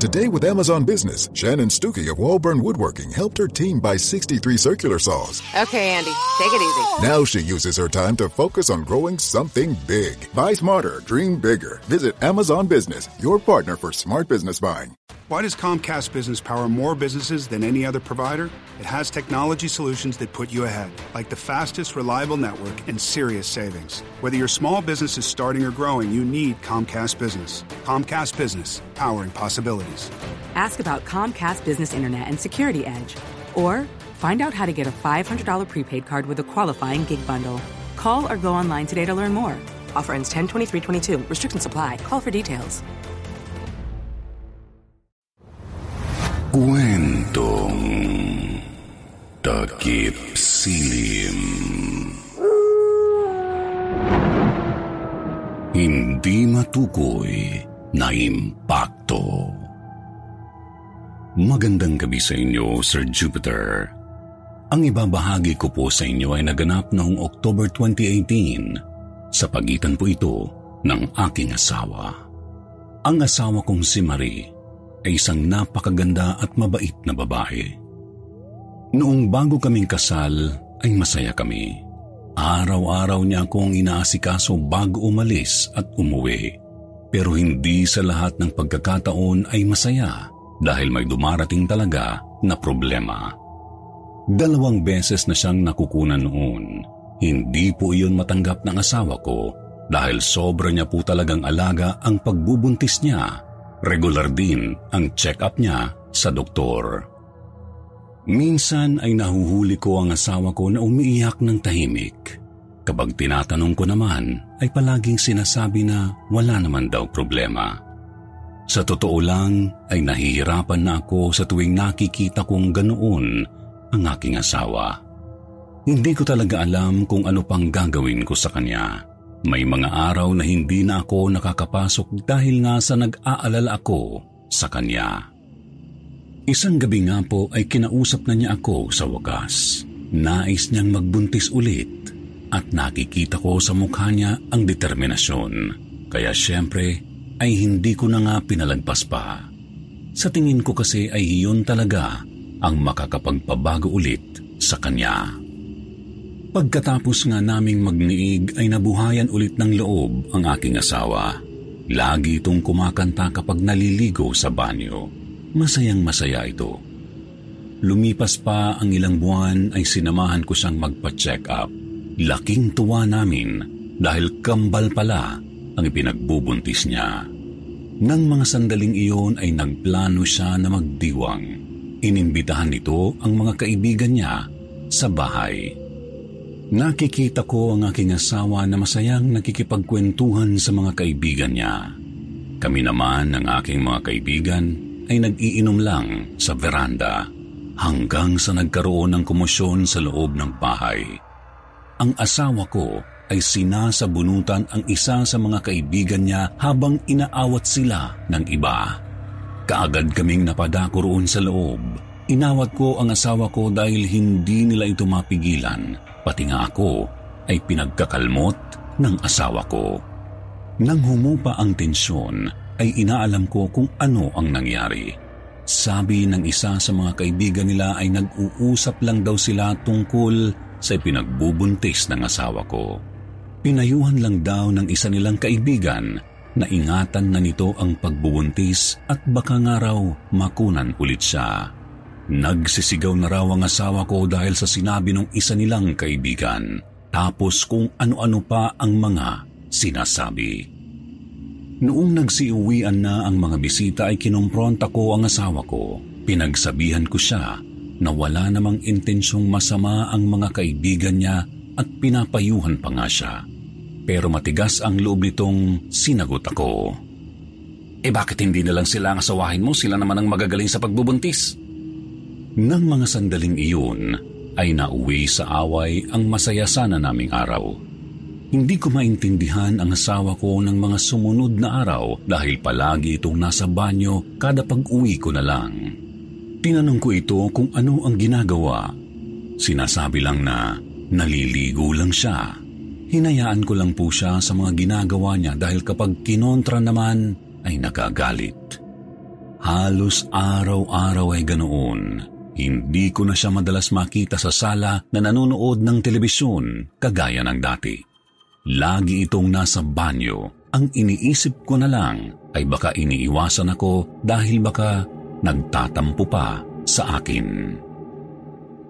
Today with Amazon Business, Shannon Stuckey of Walburn Woodworking helped her team buy 63 circular saws. Okay, Andy, take it easy. Now she uses her time to focus on growing something big. Buy smarter, dream bigger. Visit Amazon Business, your partner for smart business buying. Why does Comcast Business power more businesses than any other provider? It has technology solutions that put you ahead, like the fastest, reliable network and serious savings. Whether your small business is starting or growing, you need Comcast Business. Comcast Business, powering possibilities. Ask about Comcast Business Internet and Security Edge, or find out how to get a $500 prepaid card with a qualifying gig bundle. Call or go online today to learn more. Offer ends 10 23 22. Restrictions apply. Call for details. Kwentong Takip Silim Hindi matukoy na impacto Magandang gabi sa inyo, Sir Jupiter. Ang ibabahagi ko po sa inyo ay naganap noong October 2018 sa pagitan po ito ng aking asawa. Ang asawa kong si Marie ay isang napakaganda at mabait na babae. Noong bago kaming kasal ay masaya kami. Araw-araw niya akong inaasikaso bago umalis at umuwi. Pero hindi sa lahat ng pagkakataon ay masaya dahil may dumarating talaga na problema. Dalawang beses na siyang nakukunan noon. Hindi po iyon matanggap ng asawa ko dahil sobra niya po talagang alaga ang pagbubuntis niya Regular din ang check-up niya sa doktor. Minsan ay nahuhuli ko ang asawa ko na umiiyak ng tahimik. Kapag tinatanong ko naman, ay palaging sinasabi na wala naman daw problema. Sa totoo lang, ay nahihirapan na ako sa tuwing nakikita kong ganoon ang aking asawa. Hindi ko talaga alam kung ano pang gagawin ko sa kanya. May mga araw na hindi na ako nakakapasok dahil nga sa nag-aalala ako sa kanya. Isang gabi nga po ay kinausap na niya ako sa wakas. Nais niyang magbuntis ulit at nakikita ko sa mukha niya ang determinasyon. Kaya siyempre ay hindi ko na nga pinalagpas pa. Sa tingin ko kasi ay iyon talaga ang makakapagpabago ulit sa kanya. Pagkatapos nga naming magniig ay nabuhayan ulit ng loob ang aking asawa. Lagi itong kumakanta kapag naliligo sa banyo. Masayang masaya ito. Lumipas pa ang ilang buwan ay sinamahan ko siyang magpa-check up. Laking tuwa namin dahil kambal pala ang ipinagbubuntis niya. Nang mga sandaling iyon ay nagplano siya na magdiwang. Inimbitahan nito ang mga kaibigan niya sa bahay. Nakikita ko ang aking asawa na masayang nakikipagkwentuhan sa mga kaibigan niya. Kami naman ng aking mga kaibigan ay nag-iinom lang sa veranda hanggang sa nagkaroon ng komosyon sa loob ng bahay. Ang asawa ko ay sinasabunutan ang isa sa mga kaibigan niya habang inaawat sila ng iba. Kaagad kaming napadako roon sa loob. Inawat ko ang asawa ko dahil hindi nila ito mapigilan Pati nga ako ay pinagkakalmot ng asawa ko. Nang humupa ang tensyon, ay inaalam ko kung ano ang nangyari. Sabi ng isa sa mga kaibigan nila ay nag-uusap lang daw sila tungkol sa pinagbubuntis ng asawa ko. Pinayuhan lang daw ng isa nilang kaibigan na ingatan na nito ang pagbubuntis at baka nga raw makunan ulit siya. Nagsisigaw na raw ang asawa ko dahil sa sinabi ng isa nilang kaibigan. Tapos kung ano-ano pa ang mga sinasabi. Noong nagsiuwian na ang mga bisita ay kinompronta ko ang asawa ko. Pinagsabihan ko siya na wala namang intensyong masama ang mga kaibigan niya at pinapayuhan pa nga siya. Pero matigas ang loob nitong sinagot ako. Eh bakit hindi na lang sila ang asawahin mo? Sila naman ang magagaling sa pagbubuntis. Nang mga sandaling iyon ay nauwi sa away ang masaya sana naming araw. Hindi ko maintindihan ang asawa ko ng mga sumunod na araw dahil palagi itong nasa banyo kada pag-uwi ko na lang. Tinanong ko ito kung ano ang ginagawa. Sinasabi lang na naliligo lang siya. Hinayaan ko lang po siya sa mga ginagawa niya dahil kapag kinontra naman ay nagagalit. Halos araw-araw ay ganoon. Hindi ko na siya madalas makita sa sala na nanonood ng telebisyon kagaya ng dati. Lagi itong nasa banyo. Ang iniisip ko na lang ay baka iniiwasan ako dahil baka nagtatampo pa sa akin.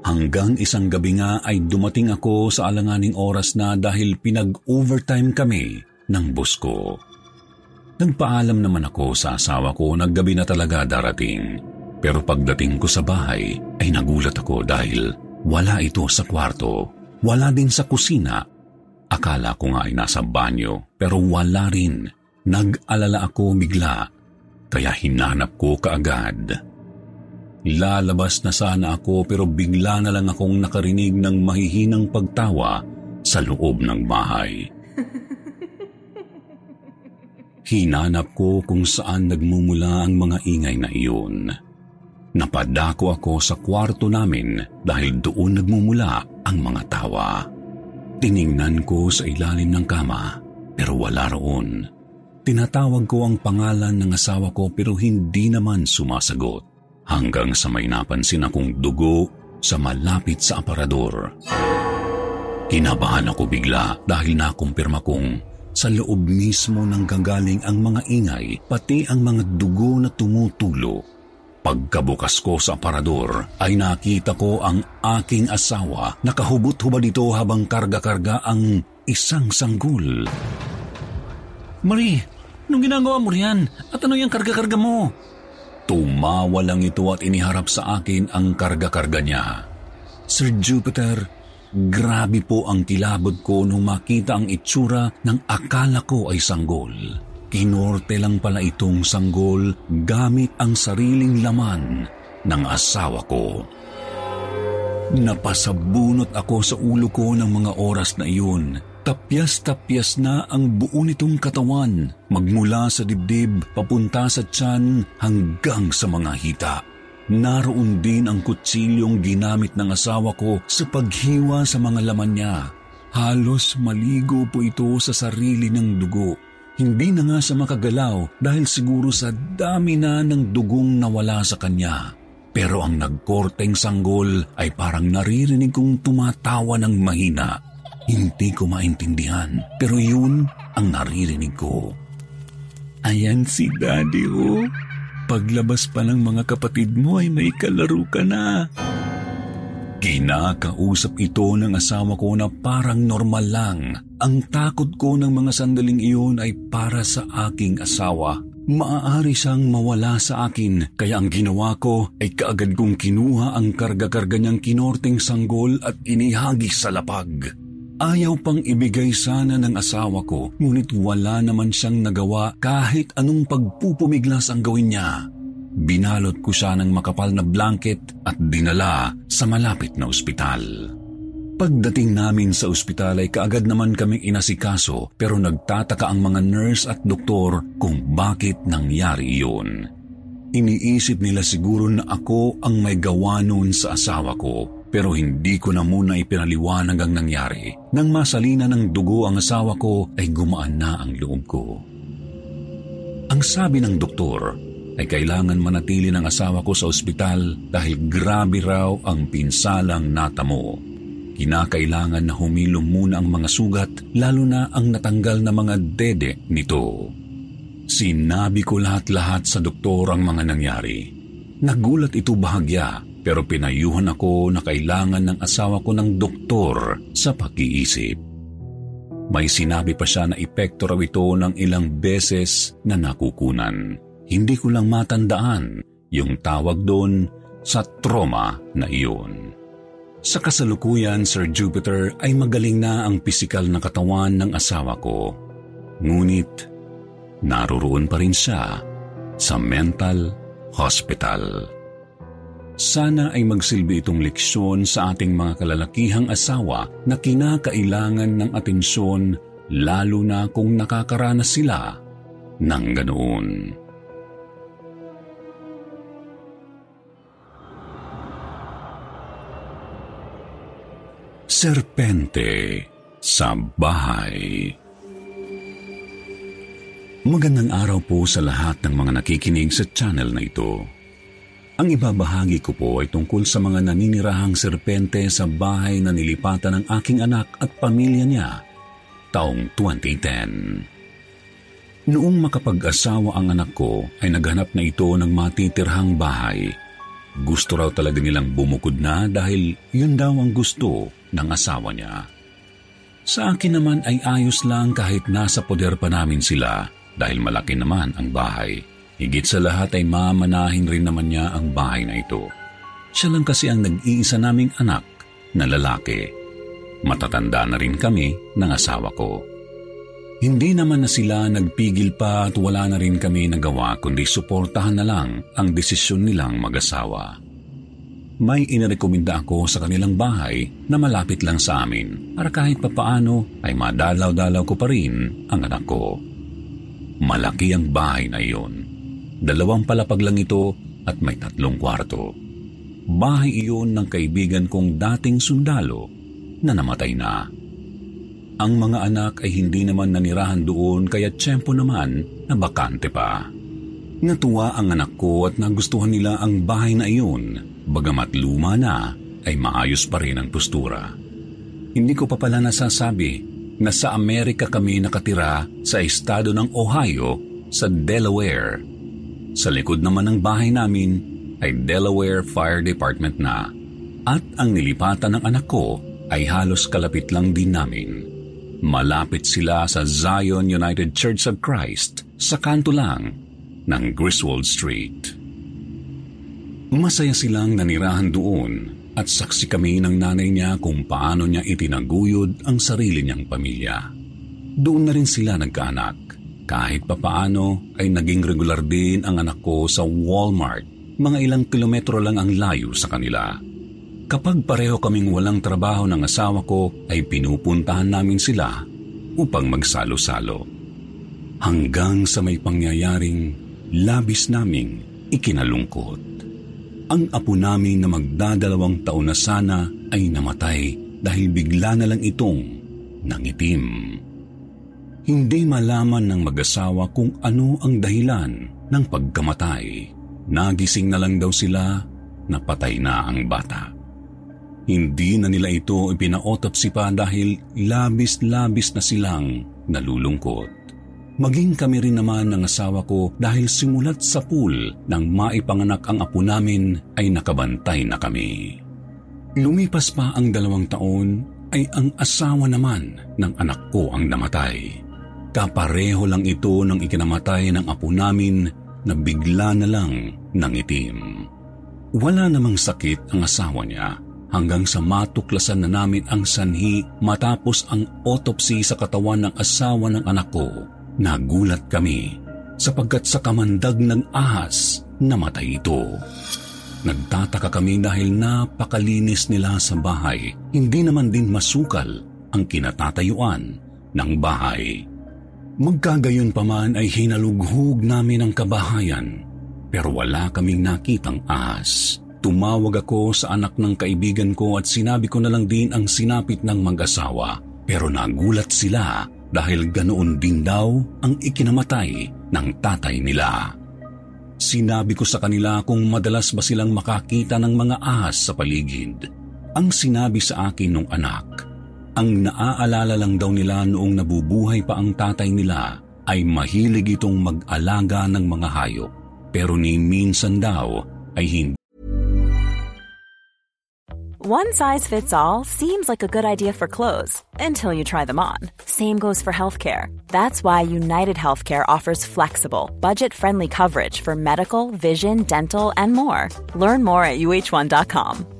Hanggang isang gabi nga ay dumating ako sa alanganing oras na dahil pinag-overtime kami ng bus ko. Nagpaalam naman ako sa asawa ko na gabi na talaga darating. Pero pagdating ko sa bahay ay nagulat ako dahil wala ito sa kwarto, wala din sa kusina. Akala ko nga ay nasa banyo pero wala rin. Nag-alala ako bigla kaya hinanap ko kaagad. Lalabas na sana ako pero bigla na lang akong nakarinig ng mahihinang pagtawa sa loob ng bahay. Hinanap ko kung saan nagmumula ang mga ingay na iyon. Napadako ako sa kwarto namin dahil doon nagmumula ang mga tawa. Tiningnan ko sa ilalim ng kama pero wala roon. Tinatawag ko ang pangalan ng asawa ko pero hindi naman sumasagot. Hanggang sa may napansin akong dugo sa malapit sa aparador. Kinabahan ako bigla dahil nakumpirma kong sa loob mismo ng gagaling ang mga ingay pati ang mga dugo na tumutulo Pagkabukas ko sa aparador ay nakita ko ang aking asawa nakahubot-hubad ito habang karga-karga ang isang sanggol. Marie, anong ginagawa mo riyan? At ano yung karga-karga mo? Tumawa lang ito at iniharap sa akin ang karga-karga niya. Sir Jupiter, grabe po ang kilabot ko nung makita ang itsura ng akala ko ay sanggol. Kinorte lang pala itong sanggol gamit ang sariling laman ng asawa ko. Napasabunot ako sa ulo ko ng mga oras na iyon. Tapyas-tapyas na ang buo nitong katawan, magmula sa dibdib papunta sa tiyan hanggang sa mga hita. Naroon din ang kutsilyong ginamit ng asawa ko sa paghiwa sa mga laman niya. Halos maligo po ito sa sarili ng dugo hindi na nga siya makagalaw dahil siguro sa dami na ng dugong nawala sa kanya. Pero ang nagkorteng sanggol ay parang naririnig kong tumatawa ng mahina. Hindi ko maintindihan, pero yun ang naririnig ko. Ayan si Daddy, oh. Paglabas pa ng mga kapatid mo ay may kalaro ka na. Kinakausap ito ng asawa ko na parang normal lang. Ang takot ko ng mga sandaling iyon ay para sa aking asawa. Maaari siyang mawala sa akin kaya ang ginawa ko ay kaagad kong kinuha ang karga-karga niyang kinorteng sanggol at inihagis sa lapag. Ayaw pang ibigay sana ng asawa ko ngunit wala naman siyang nagawa kahit anong pagpupumiglas ang gawin niya. Binalot ko siya ng makapal na blanket at dinala sa malapit na ospital. Pagdating namin sa ospital ay kaagad naman kaming inasikaso pero nagtataka ang mga nurse at doktor kung bakit nangyari iyon. Iniisip nila siguro na ako ang may gawa noon sa asawa ko pero hindi ko na muna ipinaliwanag ang nangyari. Nang masalina ng dugo ang asawa ko ay gumaan na ang loob ko. Ang sabi ng doktor, ay kailangan manatili ng asawa ko sa ospital dahil grabe raw ang pinsalang natamo. Kinakailangan na humilom muna ang mga sugat lalo na ang natanggal na mga dede nito. Sinabi ko lahat-lahat sa doktor ang mga nangyari. Nagulat ito bahagya pero pinayuhan ako na kailangan ng asawa ko ng doktor sa pag-iisip. May sinabi pa siya na epekto raw ito ng ilang beses na nakukunan. Hindi ko lang matandaan yung tawag doon sa trauma na iyon. Sa kasalukuyan, Sir Jupiter, ay magaling na ang pisikal na katawan ng asawa ko. Ngunit, naroroon pa rin siya sa mental hospital. Sana ay magsilbi itong leksyon sa ating mga kalalakihang asawa na kinakailangan ng atensyon lalo na kung nakakaranas sila ng ganoon. Serpente sa bahay. Magandang araw po sa lahat ng mga nakikinig sa channel na ito. Ang ibabahagi ko po ay tungkol sa mga naninirahang serpente sa bahay na nilipatan ng aking anak at pamilya niya taong 2010. Noong makapag-asawa ang anak ko ay naghanap na ito ng matitirhang bahay. Gusto raw talaga nilang bumukod na dahil yun daw ang gusto ng asawa niya. Sa akin naman ay ayos lang kahit nasa poder pa namin sila dahil malaki naman ang bahay. Higit sa lahat ay mamanahin rin naman niya ang bahay na ito. Siya lang kasi ang nag-iisa naming anak na lalaki. Matatanda na rin kami ng asawa ko. Hindi naman na sila nagpigil pa at wala na rin kami nagawa kundi suportahan na lang ang desisyon nilang mag-asawa. May inirekomenda ako sa kanilang bahay na malapit lang sa amin para kahit papaano ay madalaw-dalaw ko pa rin ang anak ko. Malaki ang bahay na iyon. Dalawang palapag lang ito at may tatlong kwarto. Bahay iyon ng kaibigan kong dating sundalo na namatay na. Ang mga anak ay hindi naman nanirahan doon kaya tiyempo naman na bakante pa. Natuwa ang anak ko at nagustuhan nila ang bahay na iyon, bagamat luma na ay maayos pa rin ang postura. Hindi ko pa pala nasasabi na sa Amerika kami nakatira sa estado ng Ohio sa Delaware. Sa likod naman ng bahay namin ay Delaware Fire Department na at ang nilipatan ng anak ko ay halos kalapit lang din namin. Malapit sila sa Zion United Church of Christ sa kanto lang ng Griswold Street. Masaya silang nanirahan doon at saksi kami ng nanay niya kung paano niya itinaguyod ang sarili niyang pamilya. Doon na rin sila nagkaanak. Kahit papaano ay naging regular din ang anak ko sa Walmart. Mga ilang kilometro lang ang layo sa kanila. Kapag pareho kaming walang trabaho ng asawa ko ay pinupuntahan namin sila upang magsalo-salo. Hanggang sa may pangyayaring labis naming ikinalungkot. Ang apo namin na magdadalawang taon na sana ay namatay dahil bigla na lang itong nangitim. Hindi malaman ng mag-asawa kung ano ang dahilan ng pagkamatay. Nagising na lang daw sila na patay na ang bata. Hindi na nila ito ipina-autopsy pa dahil labis-labis na silang nalulungkot. Maging kami rin naman ng asawa ko dahil simulat sa pool nang maipanganak ang apo namin ay nakabantay na kami. Lumipas pa ang dalawang taon ay ang asawa naman ng anak ko ang namatay. Kapareho lang ito ng ikinamatay ng apo namin na bigla na lang nangitim. Wala namang sakit ang asawa niya hanggang sa matuklasan na namin ang sanhi matapos ang autopsy sa katawan ng asawa ng anak ko Nagulat kami sapagkat sa kamandag ng ahas namatay ito. Nagtataka kami dahil napakalinis nila sa bahay. Hindi naman din masukal ang kinatatayuan ng bahay. Magkagayon pa man ay hinalughog namin ang kabahayan pero wala kaming nakitang ahas. Tumawag ako sa anak ng kaibigan ko at sinabi ko na lang din ang sinapit ng mag-asawa pero nagulat sila dahil ganoon din daw ang ikinamatay ng tatay nila. Sinabi ko sa kanila kung madalas ba silang makakita ng mga ahas sa paligid. Ang sinabi sa akin nung anak, ang naaalala lang daw nila noong nabubuhay pa ang tatay nila ay mahilig itong mag-alaga ng mga hayop. Pero ni minsan daw ay hindi One size fits all seems like a good idea for clothes until you try them on. Same goes for healthcare. That's why United Healthcare offers flexible, budget friendly coverage for medical, vision, dental, and more. Learn more at uh1.com.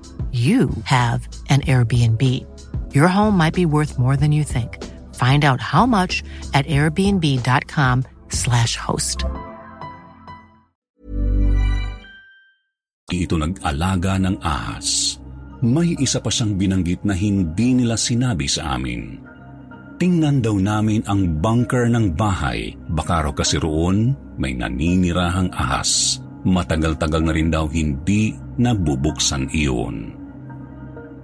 you have an Airbnb. Your home might be worth more than you think. Find out how much at airbnb.com/slash host. Ito nag-alaga ng ahas. May isa pa siyang binanggit na hindi nila sinabi sa amin. Tingnan daw namin ang bunker ng bahay. Baka raw kasi roon may naninirahang ahas. Matagal-tagal na rin daw hindi nabubuksan iyon.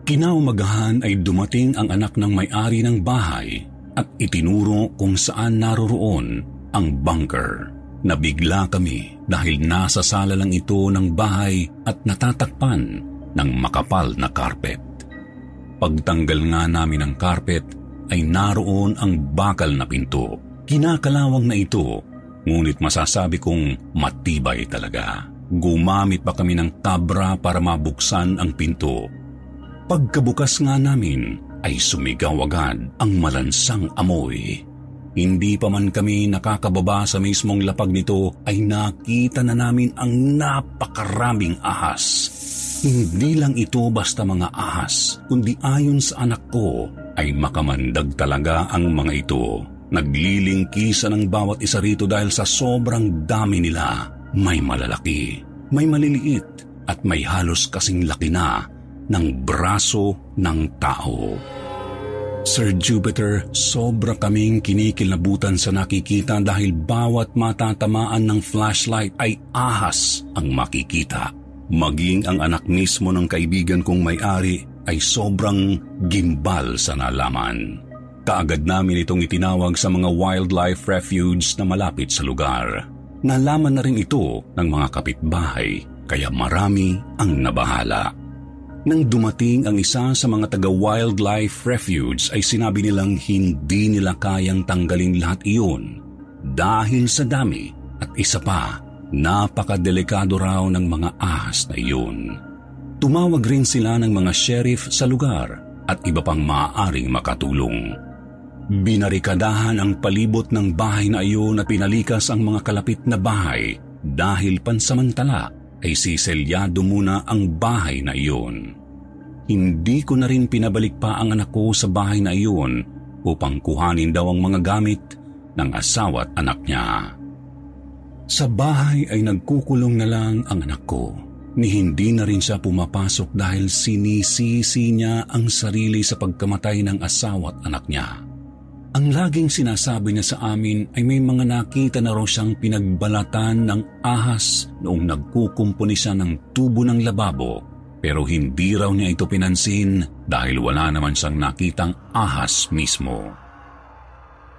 Kinaumagahan ay dumating ang anak ng may-ari ng bahay at itinuro kung saan naroroon ang bunker. Nabigla kami dahil nasa sala lang ito ng bahay at natatakpan ng makapal na karpet. Pagtanggal nga namin ng karpet ay naroon ang bakal na pinto. Kinakalawang na ito, ngunit masasabi kong matibay talaga. Gumamit pa kami ng kabra para mabuksan ang pinto Pagkabukas nga namin ay sumigaw agad ang malansang amoy. Hindi pa man kami nakakababa sa mismong lapag nito ay nakita na namin ang napakaraming ahas. Hindi lang ito basta mga ahas, kundi ayon sa anak ko ay makamandag talaga ang mga ito. Naglilingkisa ng bawat isa rito dahil sa sobrang dami nila. May malalaki, may maliliit, at may halos kasing laki na ng braso ng tao. Sir Jupiter, sobra kaming kinikilabutan sa nakikita dahil bawat matatamaan ng flashlight ay ahas ang makikita. Maging ang anak mismo ng kaibigan kong may-ari ay sobrang gimbal sa nalaman. Kaagad namin itong itinawag sa mga wildlife refuge na malapit sa lugar. Nalaman na rin ito ng mga kapitbahay kaya marami ang nabahala. Nang dumating ang isa sa mga taga-wildlife refuge ay sinabi nilang hindi nila kayang tanggalin lahat iyon dahil sa dami at isa pa, napakadelikado raw ng mga ahas na iyon. Tumawag rin sila ng mga sheriff sa lugar at iba pang maaaring makatulong. Binarikadahan ang palibot ng bahay na iyon at pinalikas ang mga kalapit na bahay dahil pansamantala ay siselyado muna ang bahay na iyon. Hindi ko na rin pinabalik pa ang anak ko sa bahay na iyon upang kuhanin daw ang mga gamit ng asawa at anak niya. Sa bahay ay nagkukulong na lang ang anak ko ni hindi na rin siya pumapasok dahil sinisisi niya ang sarili sa pagkamatay ng asawa at anak niya. Ang laging sinasabi niya sa amin ay may mga nakita na raw siyang pinagbalatan ng ahas noong nagkukumpuni siya ng tubo ng lababo pero hindi raw niya ito pinansin dahil wala naman siyang nakitang ahas mismo.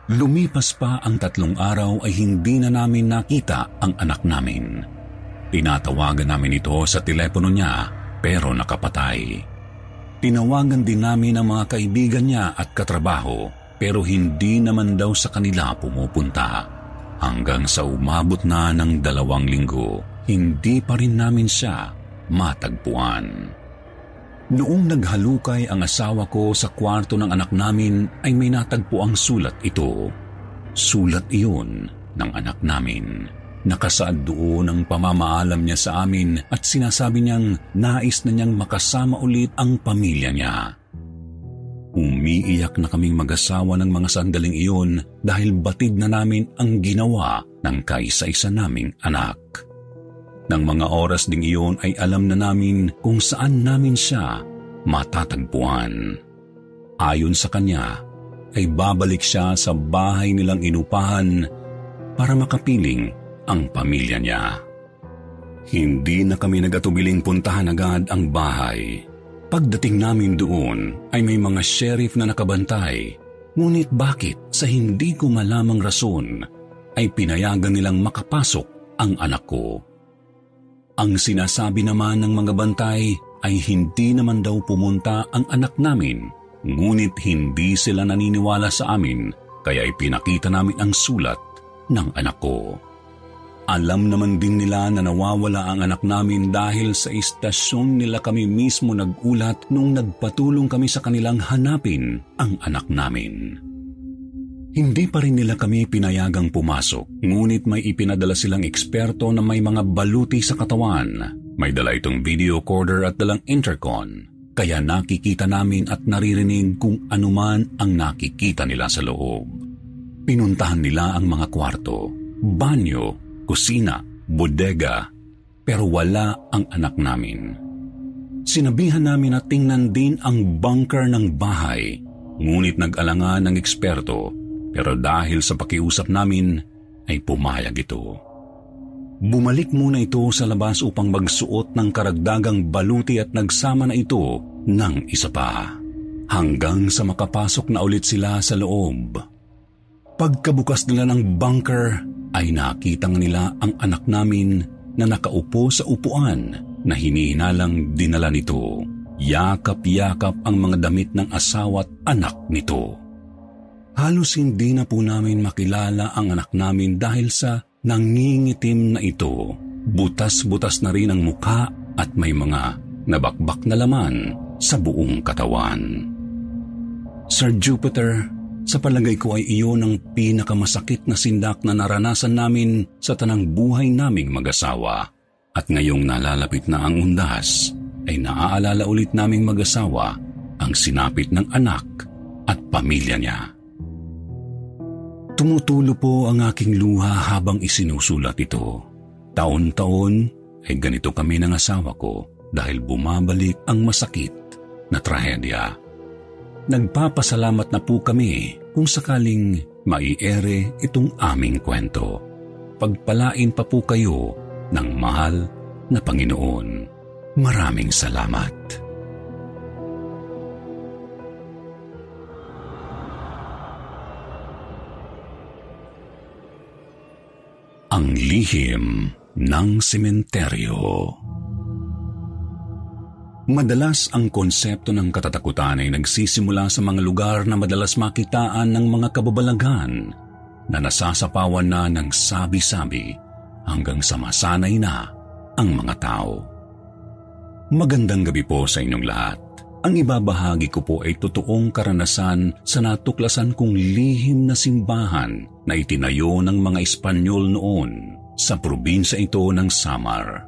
Lumipas pa ang tatlong araw ay hindi na namin nakita ang anak namin. Tinatawagan namin ito sa telepono niya pero nakapatay. Tinawagan din namin ang mga kaibigan niya at katrabaho pero hindi naman daw sa kanila pumupunta. Hanggang sa umabot na ng dalawang linggo, hindi pa rin namin siya matagpuan. Noong naghalukay ang asawa ko sa kwarto ng anak namin ay may natagpo ang sulat ito. Sulat iyon ng anak namin. Nakasaad doon ang pamamaalam niya sa amin at sinasabi niyang nais na niyang makasama ulit ang pamilya niya. Umiiyak na kaming mag-asawa ng mga sandaling iyon dahil batid na namin ang ginawa ng kaisa-isa naming anak. Nang mga oras ding iyon ay alam na namin kung saan namin siya matatagpuan. Ayon sa kanya, ay babalik siya sa bahay nilang inupahan para makapiling ang pamilya niya. Hindi na kami nagatubiling puntahan agad ang bahay Pagdating namin doon ay may mga sheriff na nakabantay, ngunit bakit sa hindi ko malamang rason ay pinayagan nilang makapasok ang anak ko. Ang sinasabi naman ng mga bantay, ay hindi naman daw pumunta ang anak namin ngunit hindi sila naniniwala sa amin kaya ipinakita namin ang sulat ng anak ko. Alam naman din nila na nawawala ang anak namin dahil sa istasyon nila kami mismo nagulat nung nagpatulong kami sa kanilang hanapin ang anak namin. Hindi pa rin nila kami pinayagang pumasok, ngunit may ipinadala silang eksperto na may mga baluti sa katawan. May dala itong video recorder at dalang intercon, kaya nakikita namin at naririnig kung anuman ang nakikita nila sa loob. Pinuntahan nila ang mga kwarto, banyo, kusina, bodega, pero wala ang anak namin. Sinabihan namin na tingnan din ang bunker ng bahay, ngunit nag-alangan ng eksperto, pero dahil sa pakiusap namin ay pumayag ito. Bumalik muna ito sa labas upang magsuot ng karagdagang baluti at nagsama na ito ng isa pa. Hanggang sa makapasok na ulit sila sa loob. Pagkabukas nila ng bunker, ay nakitang nila ang anak namin na nakaupo sa upuan na hinihinalang dinala nito. Yakap-yakap ang mga damit ng asawa at anak nito. Halos hindi na po namin makilala ang anak namin dahil sa nangingitim na ito. Butas-butas na rin ang mukha at may mga nabakbak na laman sa buong katawan. Sir Jupiter, sa palagay ko ay iyon ang pinakamasakit na sindak na naranasan namin sa tanang buhay naming mag-asawa. At ngayong nalalapit na ang undas, ay naaalala ulit naming mag-asawa ang sinapit ng anak at pamilya niya. Tumutulo po ang aking luha habang isinusulat ito. Taon-taon ay ganito kami ng asawa ko dahil bumabalik ang masakit na trahedya. Nagpapasalamat na po kami kung sakaling maiere itong aming kwento. Pagpalain pa po kayo ng mahal na Panginoon. Maraming salamat. Lihim ng sementeryo. Madalas ang konsepto ng katatakutan ay nagsisimula sa mga lugar na madalas makitaan ng mga kababalaghan na nasasapawan na ng sabi-sabi hanggang sa masanay na ang mga tao. Magandang gabi po sa inyong lahat. Ang ibabahagi ko po ay totoong karanasan sa natuklasan kong lihim na simbahan na itinayo ng mga Espanyol noon sa probinsya ito ng Samar.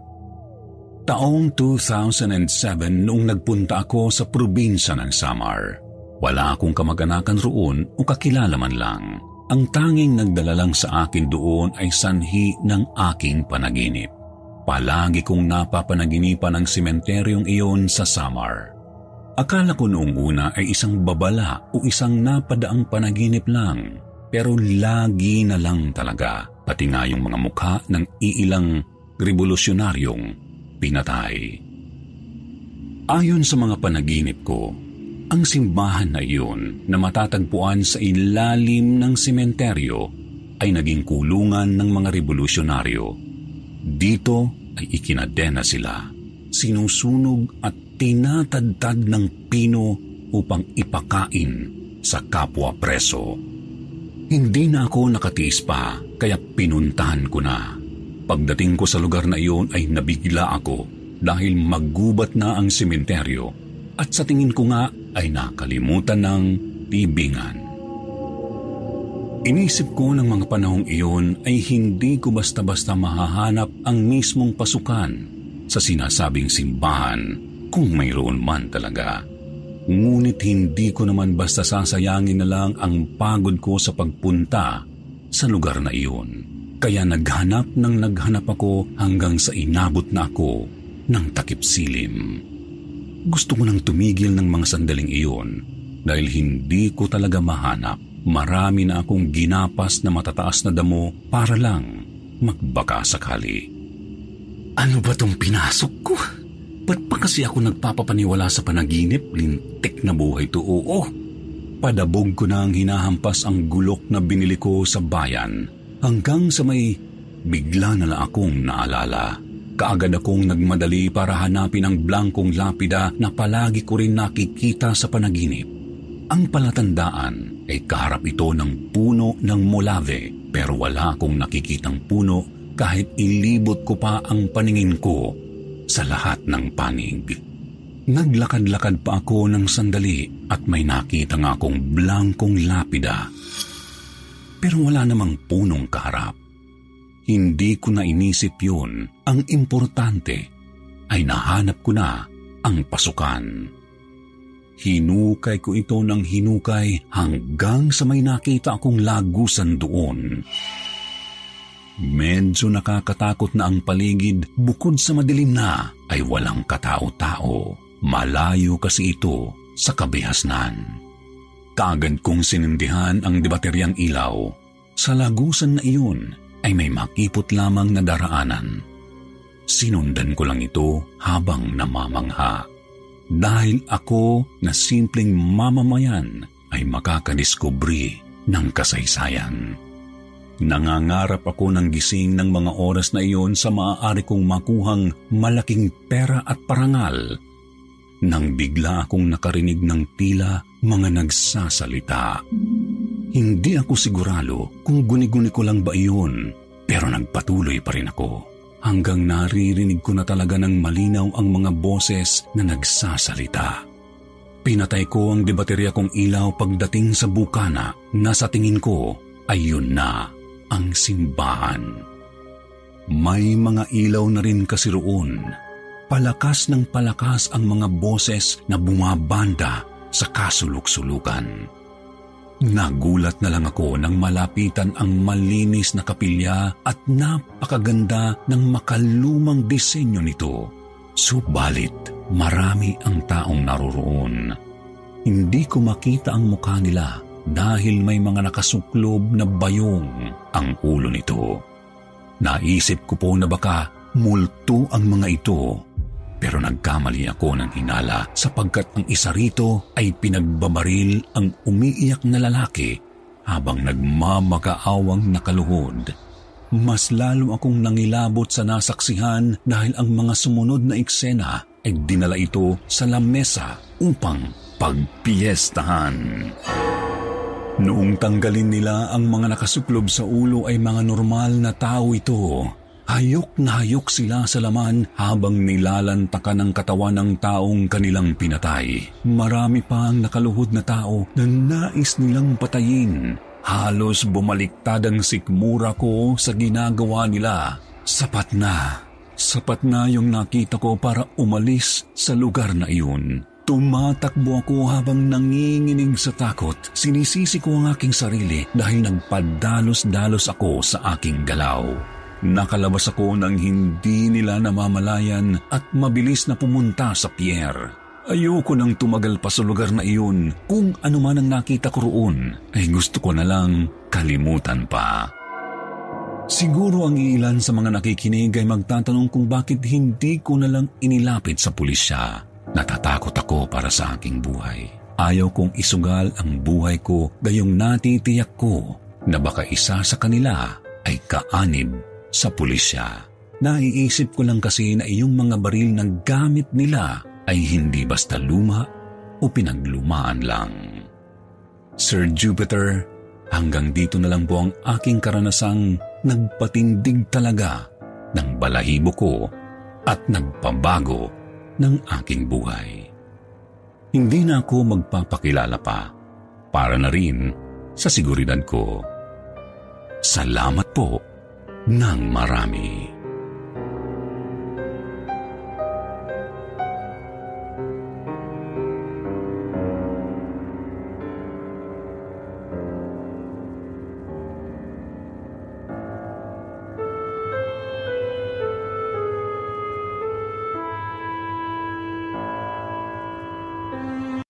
Taong 2007 noong nagpunta ako sa probinsya ng Samar. Wala akong kamag-anakan roon o kakilala man lang. Ang tanging nagdala lang sa akin doon ay sanhi ng aking panaginip. Palagi kong napapanaginipan ang sementeryong iyon sa Samar. Akala ko noong una ay isang babala o isang napadaang panaginip lang. Pero lagi na lang talaga, pati nga yung mga mukha ng iilang revolusyonaryong pinatay. Ayon sa mga panaginip ko, ang simbahan na iyon na matatagpuan sa ilalim ng sementeryo ay naging kulungan ng mga revolusyonaryo. Dito ay ikinadena sila, sinusunog at tinatadtad ng pino upang ipakain sa kapwa preso. Hindi na ako nakatiis pa kaya pinuntahan ko na. Pagdating ko sa lugar na iyon ay nabigla ako dahil maggubat na ang sementeryo at sa tingin ko nga ay nakalimutan ng tibingan. Inisip ko ng mga panahong iyon ay hindi ko basta-basta mahahanap ang mismong pasukan sa sinasabing simbahan kung mayroon man talaga. Ngunit hindi ko naman basta sasayangin na lang ang pagod ko sa pagpunta sa lugar na iyon. Kaya naghanap ng naghanap ako hanggang sa inabot na ako ng takip silim. Gusto ko nang tumigil ng mga sandaling iyon dahil hindi ko talaga mahanap. Marami na akong ginapas na matataas na damo para lang magbaka sakali. Ano ba tong pinasok ko? Ba't pa kasi ako nagpapapaniwala sa panaginip? Lintik na buhay to, oo. Padabog ko na ang hinahampas ang gulok na binili ko sa bayan hanggang sa may bigla na lang akong naalala. Kaagad akong nagmadali para hanapin ang blankong lapida na palagi ko rin nakikita sa panaginip. Ang palatandaan ay kaharap ito ng puno ng molave pero wala akong nakikitang puno kahit ilibot ko pa ang paningin ko sa lahat ng panig. Naglakad-lakad pa ako ng sandali at may nakita nga akong blankong lapida. Pero wala namang punong kaharap. Hindi ko na inisip yun. Ang importante ay nahanap ko na ang pasukan. Hinukay ko ito ng hinukay hanggang sa may nakita akong lagusan doon. Medyo nakakatakot na ang paligid bukod sa madilim na ay walang katao-tao. Malayo kasi ito sa kabihasnan. Kagad kong sinindihan ang debateryang ilaw. Sa lagusan na iyon ay may makipot lamang na daraanan. Sinundan ko lang ito habang namamangha. Dahil ako na simpleng mamamayan ay makakadiskubri ng kasaysayan. Nangangarap ako ng gising ng mga oras na iyon sa maaari kong makuhang malaking pera at parangal nang bigla akong nakarinig ng tila mga nagsasalita. Hindi ako sigurado kung guni-guni ko lang ba iyon, pero nagpatuloy pa rin ako. Hanggang naririnig ko na talaga ng malinaw ang mga boses na nagsasalita. Pinatay ko ang debaterya kong ilaw pagdating sa bukana na sa tingin ko ay yun na ang simbahan. May mga ilaw na rin kasi roon. Palakas ng palakas ang mga boses na bumabanda sa kasuluk-sulukan. Nagulat na lang ako nang malapitan ang malinis na kapilya at napakaganda ng makalumang disenyo nito. Subalit, marami ang taong naroroon. Hindi ko makita ang mukha nila dahil may mga nakasuklob na bayong ang ulo nito. Naisip ko po na baka multo ang mga ito pero nagkamali ako ng hinala sapagkat ang isa rito ay pinagbabaril ang umiiyak na lalaki habang nagmamakaawang nakaluhod. Mas lalo akong nangilabot sa nasaksihan dahil ang mga sumunod na eksena ay dinala ito sa lamesa upang pagpiestahan. Noong tanggalin nila ang mga nakasuklob sa ulo ay mga normal na tao ito Hayok na hayok sila sa laman habang nilalantakan ng katawan ng taong kanilang pinatay. Marami pa ang nakaluhod na tao na nais nilang patayin. Halos bumaliktad ang sikmura ko sa ginagawa nila. Sapat na. Sapat na yung nakita ko para umalis sa lugar na iyon. Tumatakbo ako habang nanginginig sa takot. Sinisisi ko ang aking sarili dahil nagpadalos-dalos ako sa aking galaw. Nakalabas ako nang hindi nila namamalayan at mabilis na pumunta sa pier. Ayoko nang tumagal pa sa lugar na iyon. Kung ano man ang nakita ko roon, ay gusto ko na lang kalimutan pa. Siguro ang ilan sa mga nakikinig ay magtatanong kung bakit hindi ko na lang inilapit sa pulisya. Natatakot ako para sa aking buhay. Ayaw kong isugal ang buhay ko gayong natitiyak ko na baka isa sa kanila ay kaanib sa pulisya. Naiisip ko lang kasi na iyong mga baril na gamit nila ay hindi basta luma o pinaglumaan lang. Sir Jupiter, hanggang dito na lang po ang aking karanasang nagpatindig talaga ng balahibo ko at nagpabago ng aking buhay. Hindi na ako magpapakilala pa para na rin sa seguridad ko. Salamat po ng marami.